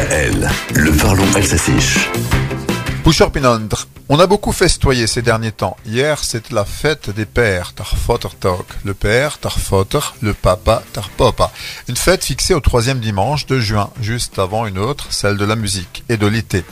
DKL, le parlons alsacien. Boucher Pinondre, on a beaucoup festoyé ces derniers temps. Hier, c'était la fête des pères, tar Tog. Le père, tar le papa, tar papa. Une fête fixée au troisième dimanche de juin, juste avant une autre, celle de la musique et de l'été.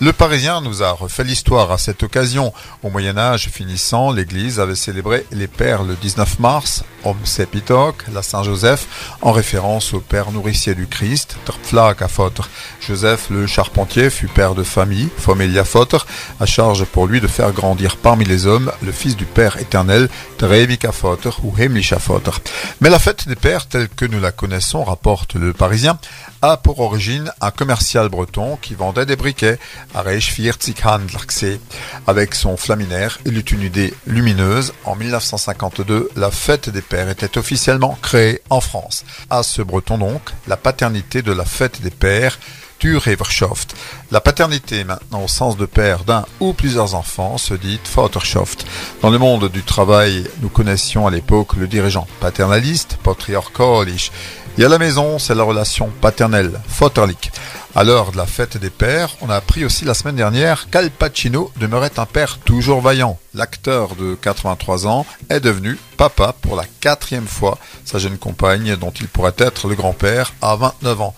Le Parisien nous a refait l'histoire à cette occasion. Au Moyen-Âge finissant, l'église avait célébré les pères le 19 mars, Om Sepitok, la Saint-Joseph, en référence au père nourricier du Christ, tar à. Joseph le charpentier fut père de famille, Fomelia Fotre, à charge pour lui de faire grandir parmi les hommes le Fils du Père éternel, Trevika Fotter ou Hemlisha Fotter. Mais la fête des pères telle que nous la connaissons, rapporte le Parisien, a pour origine un commercial breton qui vendait des briquets à Reichviertzighandlarksee. Avec son flaminaire, il eut une idée lumineuse. En 1952, la fête des pères était officiellement créée en France. À ce breton donc, la paternité de la fête des pères la paternité, maintenant au sens de père d'un ou plusieurs enfants, se dit Vaterschaft. Dans le monde du travail, nous connaissions à l'époque le dirigeant paternaliste, patriarchalisch. Et à la maison, c'est la relation paternelle, Vaterlich. À l'heure de la fête des pères, on a appris aussi la semaine dernière qu'Al Pacino demeurait un père toujours vaillant. L'acteur de 83 ans est devenu papa pour la quatrième fois. Sa jeune compagne, dont il pourrait être le grand-père, a 29 ans.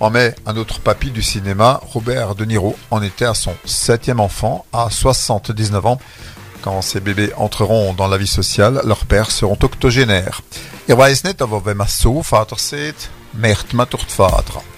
En mai, un autre papy du cinéma, Robert De Niro, en était à son septième enfant, à 79 ans. Quand ces bébés entreront dans la vie sociale, leurs pères seront octogénaires. Ich weiß nicht, aber wenn man so Vater sieht, merkt man